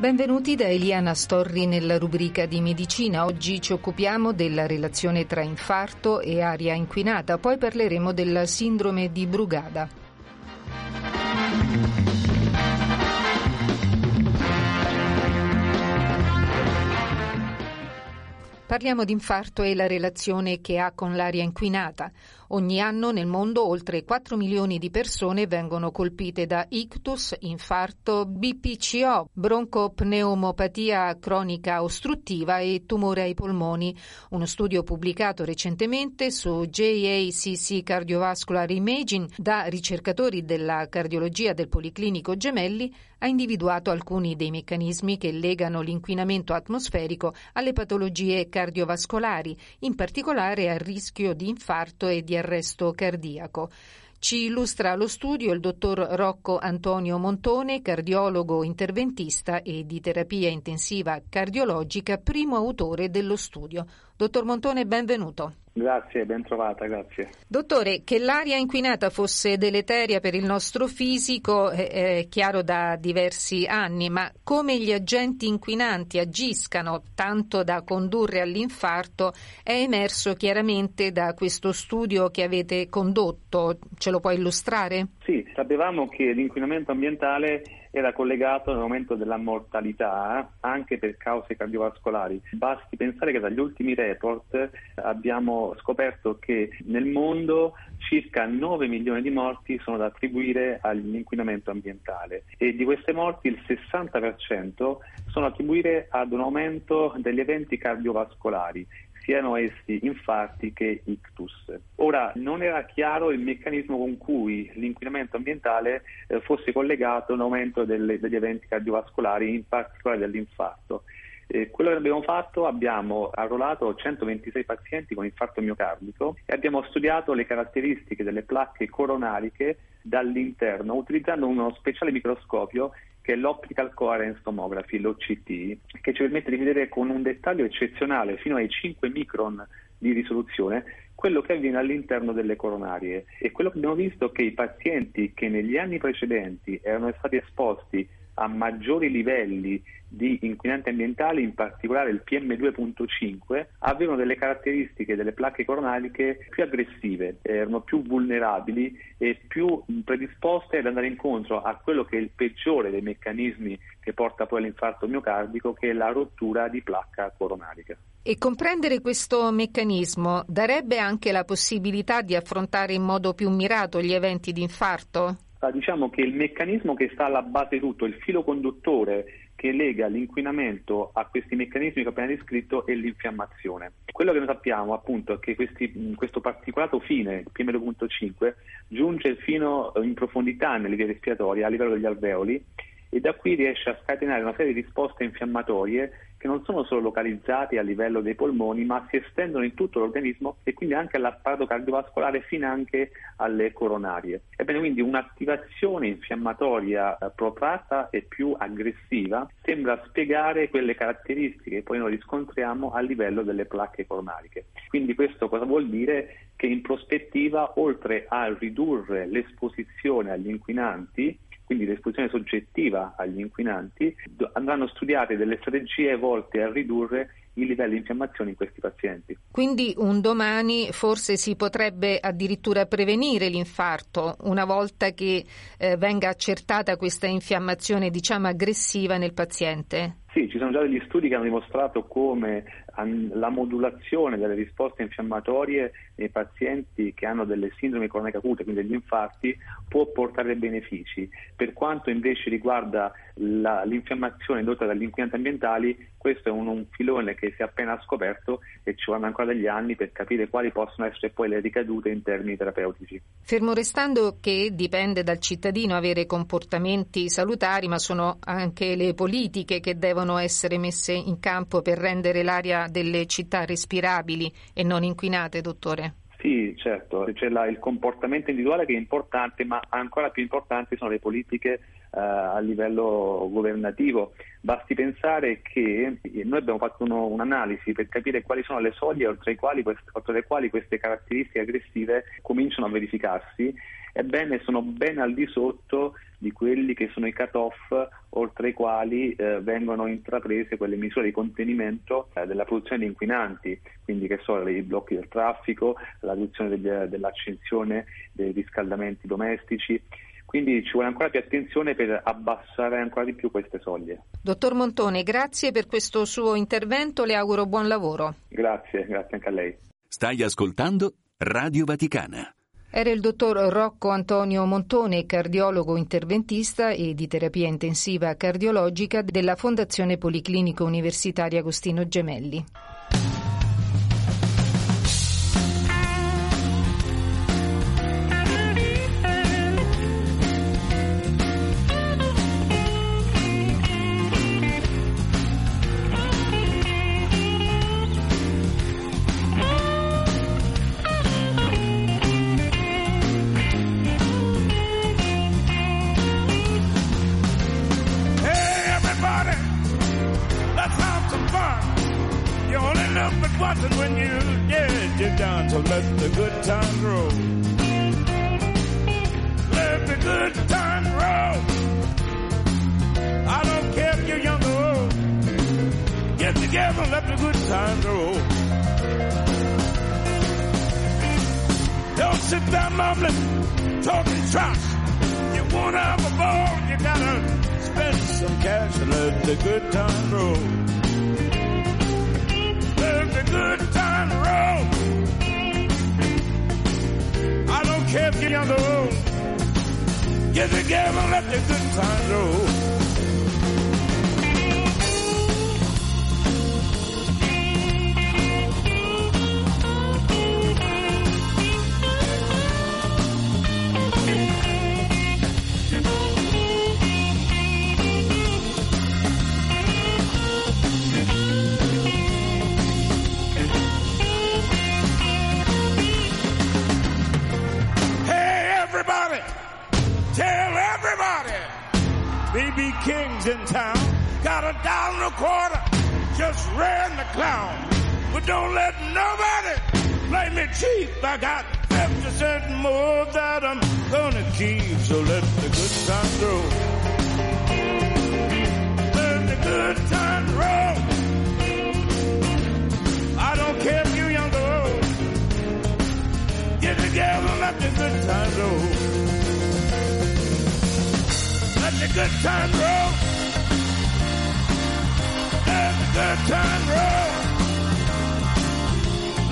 Benvenuti da Eliana Storri nella rubrica di medicina. Oggi ci occupiamo della relazione tra infarto e aria inquinata, poi parleremo della sindrome di Brugada. Parliamo di infarto e la relazione che ha con l'aria inquinata. Ogni anno nel mondo oltre 4 milioni di persone vengono colpite da ictus, infarto, BPCO, broncopneumopatia cronica ostruttiva e tumore ai polmoni. Uno studio pubblicato recentemente su JACC Cardiovascular Imaging da ricercatori della cardiologia del Policlinico Gemelli ha individuato alcuni dei meccanismi che legano l'inquinamento atmosferico alle patologie cardiovascolari, in particolare al rischio di infarto e di arresto cardiaco. Ci illustra lo studio il dottor Rocco Antonio Montone, cardiologo interventista e di terapia intensiva cardiologica, primo autore dello studio. Dottor Montone, benvenuto. Grazie, ben trovata, grazie. Dottore, che l'aria inquinata fosse deleteria per il nostro fisico è, chiaro da diversi anni, ma come gli agenti inquinanti agiscano tanto da condurre all'infarto è emerso chiaramente da questo studio che avete condotto. Ce lo può illustrare? Sì, sapevamo che l'inquinamento ambientale era collegato all'aumento della mortalità anche per cause cardiovascolari. Basti pensare che dagli ultimi report abbiamo scoperto che nel mondo circa 9 milioni di morti sono da attribuire all'inquinamento ambientale e di queste morti il 60% sono da attribuire ad un aumento degli eventi cardiovascolari siano essi infarti che ictus. Ora, non era chiaro il meccanismo con cui l'inquinamento ambientale eh, fosse collegato a un aumento delle, degli eventi cardiovascolari, in particolare dell'infarto. Eh, quello che abbiamo fatto, abbiamo arruolato 126 pazienti con infarto miocardico e abbiamo studiato le caratteristiche delle placche coronariche dall'interno utilizzando uno speciale microscopio che è l'Optical Coherence Tomography, l'OCT, che ci permette di vedere con un dettaglio eccezionale, fino ai 5 micron di risoluzione, quello che avviene all'interno delle coronarie. E quello che abbiamo visto è che i pazienti che negli anni precedenti erano stati esposti a maggiori livelli di inquinanti ambientali, in particolare il PM2.5, avevano delle caratteristiche delle placche coronariche più aggressive, erano più vulnerabili e più predisposte ad andare incontro a quello che è il peggiore dei meccanismi che porta poi all'infarto miocardico, che è la rottura di placca coronarica. E comprendere questo meccanismo darebbe anche la possibilità di affrontare in modo più mirato gli eventi di infarto? Diciamo che il meccanismo che sta alla base di tutto, il filo conduttore che lega l'inquinamento a questi meccanismi che ho appena descritto è l'infiammazione. Quello che noi sappiamo appunto è che questi, questo particolato fine, il PM2.5, giunge fino in profondità nelle vie respiratorie a livello degli alveoli e da qui riesce a scatenare una serie di risposte infiammatorie che non sono solo localizzati a livello dei polmoni, ma si estendono in tutto l'organismo e quindi anche all'apparato cardiovascolare fino anche alle coronarie. Ebbene, quindi un'attivazione infiammatoria eh, protratta e più aggressiva sembra spiegare quelle caratteristiche che poi noi riscontriamo a livello delle placche coronariche. Quindi questo cosa vuol dire? Che in prospettiva, oltre a ridurre l'esposizione agli inquinanti, quindi l'esposizione soggettiva agli inquinanti, andranno studiate delle strategie volte a ridurre i livelli di infiammazione in questi pazienti. Quindi un domani forse si potrebbe addirittura prevenire l'infarto una volta che eh, venga accertata questa infiammazione diciamo aggressiva nel paziente? Sì, ci sono già degli studi che hanno dimostrato come la modulazione delle risposte infiammatorie nei pazienti che hanno delle sindromi croniche acute, quindi degli infarti, può portare benefici. Per quanto invece riguarda la, l'infiammazione indotta dagli inquinanti ambientali, questo è un, un, filone che si è appena scoperto e ci vanno ancora degli anni per capire quali possono essere poi le ricadute in termini terapeutici. Fermo restando che dipende dal cittadino avere comportamenti salutari, ma sono anche le politiche che devono essere messe in campo per rendere l'aria delle città respirabili e non inquinate, dottore? Sì, certo, c'è la, il comportamento individuale che è importante, ma ancora più importanti sono le politiche eh, a livello governativo. Basti pensare che noi abbiamo fatto uno, un'analisi per capire quali sono le soglie oltre, queste, oltre le quali queste caratteristiche aggressive cominciano a verificarsi ebbene sono ben al di sotto di quelli che sono i cut-off oltre i quali eh, vengono intraprese quelle misure di contenimento eh, della produzione di inquinanti, quindi che sono i blocchi del traffico, la riduzione degli, dell'accensione dei riscaldamenti domestici. Quindi ci vuole ancora più attenzione per abbassare ancora di più queste soglie. Dottor Montone, grazie per questo suo intervento, le auguro buon lavoro. Grazie, grazie anche a lei. Stai ascoltando Radio Vaticana. Era il dottor Rocco Antonio Montone, cardiologo interventista e di terapia intensiva cardiologica della Fondazione Policlinico Universitaria Agostino Gemelli. Talking trash. You wanna have a ball, you gotta spend some cash and let the good times roll Let the good time roll. I don't care if you're young or old. Get together, let the good time roll. Kings in town. Got a dollar and a quarter, just ran the clown. But don't let nobody play me cheap. I got 50 cents more that I'm gonna keep. So let the good times roll. Let the good times roll. I don't care if you're young or old. Get together, let the good times roll good time roll. Let the good time roll.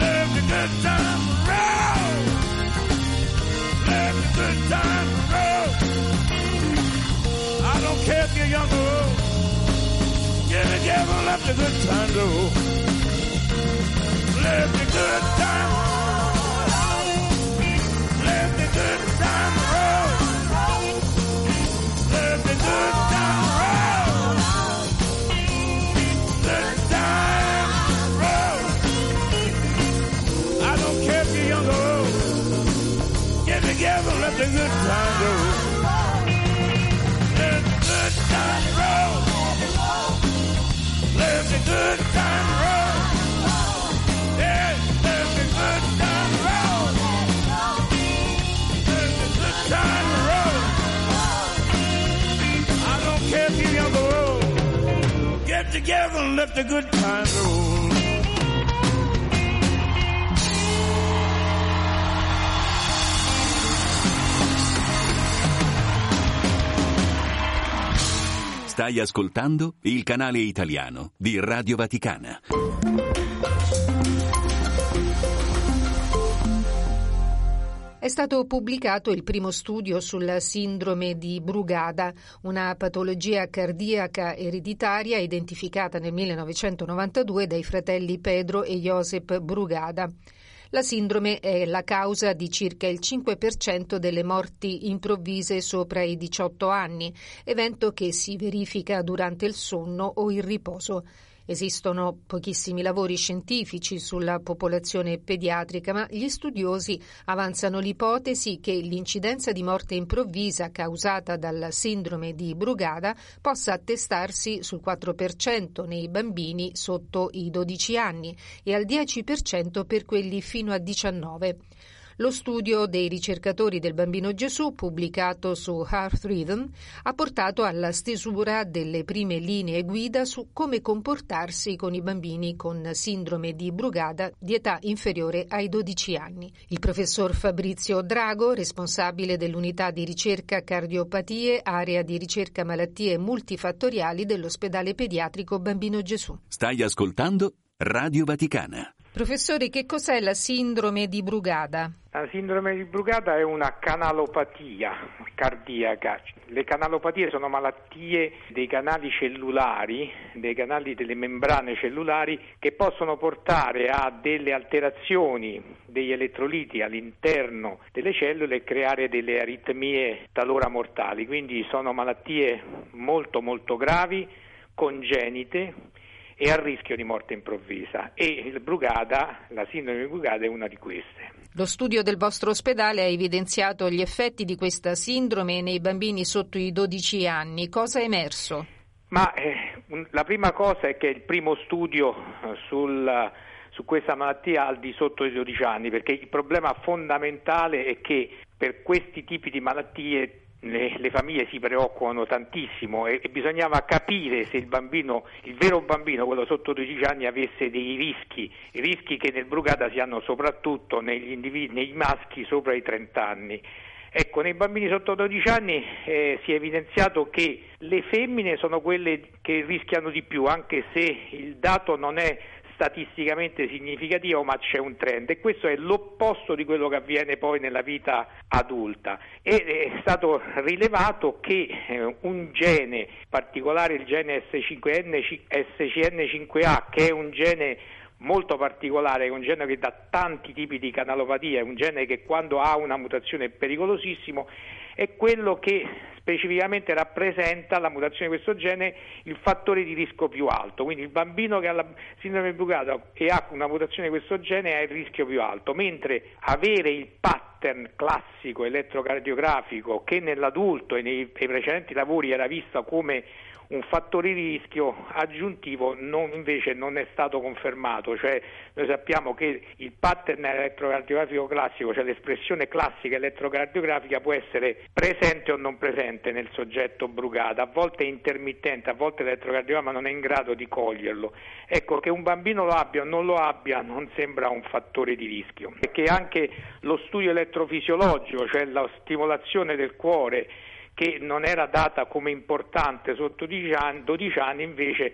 Let the good time roll. Let the good time roll. I don't care if you're young or old. Get together, let the good time roll. Let the good time roll. And let the good time roll. Stai ascoltando il canale italiano di Radio Vaticana. È stato pubblicato il primo studio sulla sindrome di Brugada, una patologia cardiaca ereditaria identificata nel 1992 dai fratelli Pedro e Josep Brugada. La sindrome è la causa di circa il 5% delle morti improvvise sopra i 18 anni, evento che si verifica durante il sonno o il riposo. Esistono pochissimi lavori scientifici sulla popolazione pediatrica, ma gli studiosi avanzano l'ipotesi che l'incidenza di morte improvvisa causata dalla sindrome di Brugada possa attestarsi sul 4% nei bambini sotto i 12 anni e al 10% per quelli fino a 19. Lo studio dei ricercatori del Bambino Gesù, pubblicato su Heart Rhythm, ha portato alla stesura delle prime linee guida su come comportarsi con i bambini con sindrome di Brugada di età inferiore ai 12 anni. Il professor Fabrizio Drago, responsabile dell'unità di ricerca cardiopatie, area di ricerca malattie multifattoriali dell'ospedale pediatrico Bambino Gesù. Stai ascoltando Radio Vaticana. Professore, che cos'è la sindrome di Brugada? La sindrome di Brugada è una canalopatia cardiaca. Le canalopatie sono malattie dei canali cellulari, dei canali delle membrane cellulari che possono portare a delle alterazioni degli elettroliti all'interno delle cellule e creare delle aritmie talora mortali. Quindi sono malattie molto molto gravi, congenite e a rischio di morte improvvisa e il Brugada, la sindrome di Brugada è una di queste. Lo studio del vostro ospedale ha evidenziato gli effetti di questa sindrome nei bambini sotto i 12 anni. Cosa è emerso? Ma eh, la prima cosa è che il primo studio eh, sul, su questa malattia al di sotto dei 12 anni, perché il problema fondamentale è che per questi tipi di malattie le, le, famiglie si preoccupano tantissimo e, e, bisognava capire se il bambino, il vero bambino, quello sotto 12 anni, avesse dei rischi, rischi che nel Brugada si hanno soprattutto negli individui, nei maschi sopra i 30 anni. Ecco, nei bambini sotto 12 anni eh, si è evidenziato che le femmine sono quelle che rischiano di più, anche se il dato non è statisticamente significativo, ma c'è un trend e questo è l'opposto di quello che avviene poi nella vita adulta. E è stato rilevato che eh, un gene, particolare il gene S5N, SCN5A, che è un gene molto particolare, è un gene che dà tanti tipi di canalopatia, è un gene che quando ha una mutazione è pericolosissimo, è quello che specificamente rappresenta la mutazione di questo gene il fattore di rischio più alto, quindi il bambino che ha la sindrome Brugada e ha una mutazione di questo gene ha il rischio più alto, mentre avere il pattern classico elettrocardiografico che nell'adulto e nei, nei precedenti lavori era visto come un fattore di rischio aggiuntivo non, invece non è stato confermato, cioè noi sappiamo che il pattern elettrocardiografico classico, cioè l'espressione classica elettrocardiografica può essere presente o non presente nel soggetto brugato, a volte è intermittente, a volte l'elettrocardiogramma non è in grado di coglierlo. Ecco che un bambino lo abbia o non lo abbia non sembra un fattore di rischio, perché anche lo studio elettrofisiologico, cioè la stimolazione del cuore che non era data come importante sotto 12 anni, 12 anni invece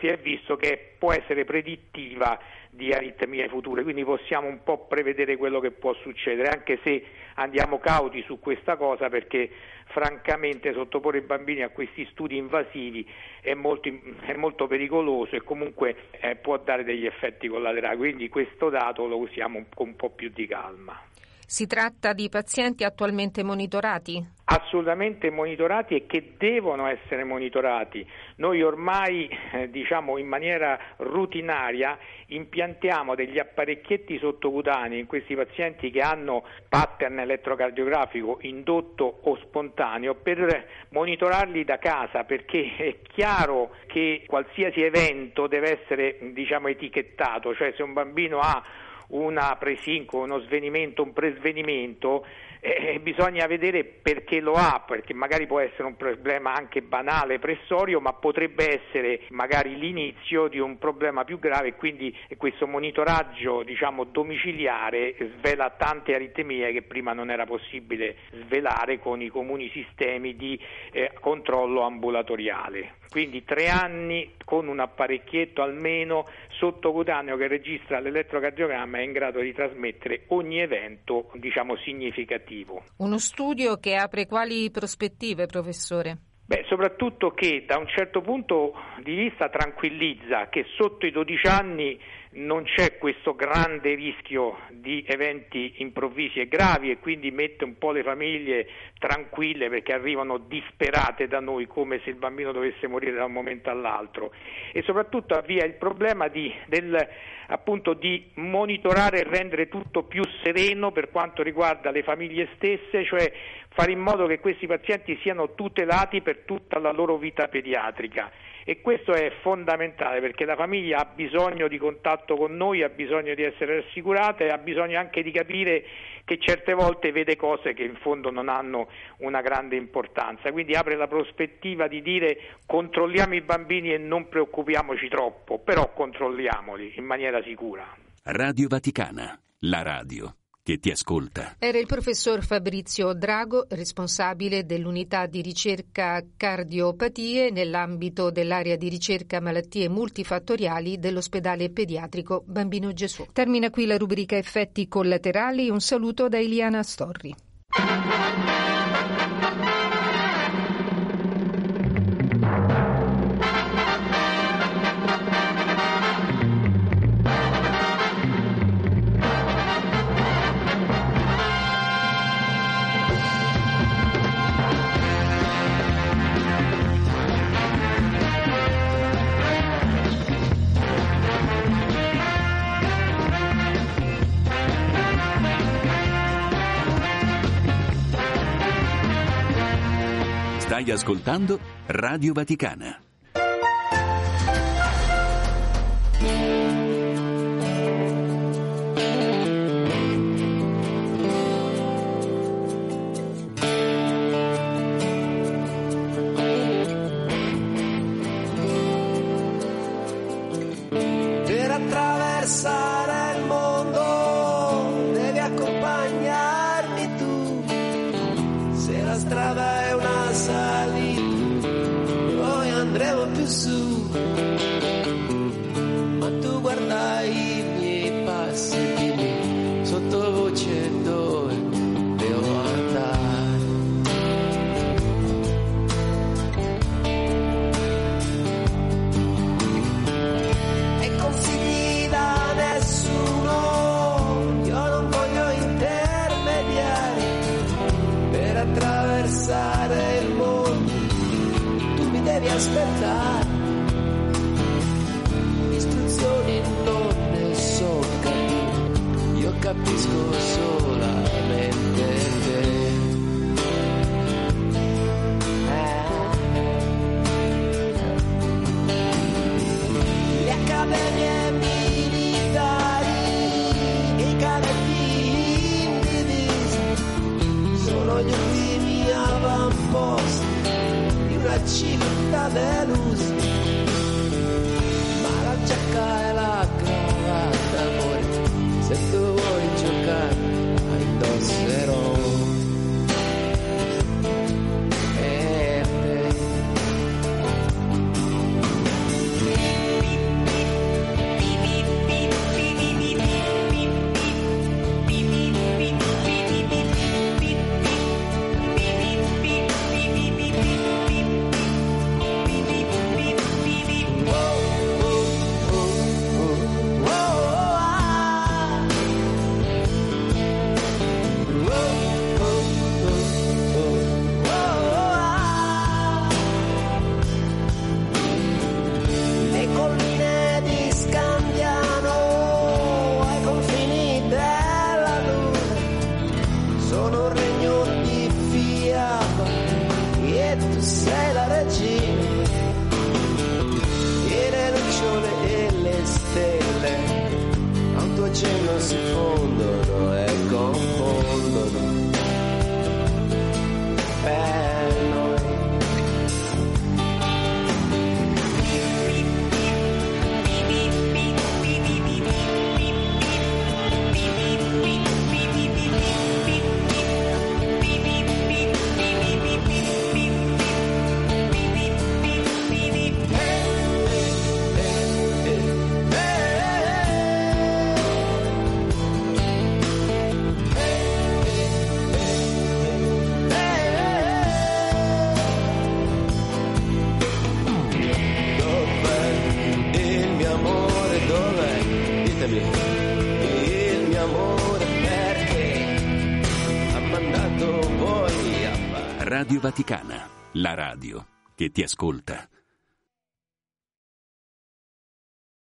si è visto che può essere predittiva di aritmie future, quindi possiamo un po' prevedere quello che può succedere, anche se andiamo cauti su questa cosa perché francamente sottoporre i bambini a questi studi invasivi è molto, è molto pericoloso e comunque eh, può dare degli effetti collaterali, quindi questo dato lo usiamo con un po' più di calma. Si tratta di pazienti attualmente monitorati? Assolutamente monitorati e che devono essere monitorati. Noi ormai, eh, diciamo in maniera rutinaria, impiantiamo degli apparecchietti sottocutanei in questi pazienti che hanno pattern elettrocardiografico indotto o spontaneo per monitorarli da casa perché è chiaro che qualsiasi evento deve essere diciamo, etichettato, cioè se un bambino ha una presinco, uno svenimento, un presvenimento, eh, eh, bisogna vedere perché lo ha, perché magari può essere un problema anche banale, pressorio, ma potrebbe essere magari l'inizio di un problema più grave e quindi questo monitoraggio diciamo, domiciliare svela tante aritmie che prima non era possibile svelare con i comuni sistemi di eh, controllo ambulatoriale. Quindi tre anni con un apparecchietto almeno sottocutaneo che registra l'elettrocardiogramma è in grado di trasmettere ogni evento diciamo, significativo. Uno studio che apre quali prospettive, professore? Beh, soprattutto che da un certo punto di vista tranquillizza che sotto i 12 anni non c'è questo grande rischio di eventi improvvisi e gravi e quindi mette un po' le famiglie tranquille perché arrivano disperate da noi come se il bambino dovesse morire da un momento all'altro. E soprattutto avvia il problema di, del, appunto, di monitorare e rendere tutto più sereno per quanto riguarda le famiglie stesse, cioè fare in modo che questi pazienti siano tutelati per tutta la loro vita pediatrica e questo è fondamentale perché la famiglia ha bisogno di contatto con noi, ha bisogno di essere rassicurata e ha bisogno anche di capire che certe volte vede cose che in fondo non hanno una grande importanza, quindi apre la prospettiva di dire controlliamo i bambini e non preoccupiamoci troppo, però controlliamoli in maniera sicura. Radio Vaticana, la radio che ti ascolta. Era il professor Fabrizio Drago, responsabile dell'unità di ricerca cardiopatie nell'ambito dell'area di ricerca malattie multifattoriali dell'ospedale pediatrico Bambino Gesù. Termina qui la rubrica effetti collaterali. Un saluto da Eliana Storri. Stai ascoltando Radio Vaticana. Strada è una salita, noi andremo più su. Radio Vaticana, la radio che ti ascolta.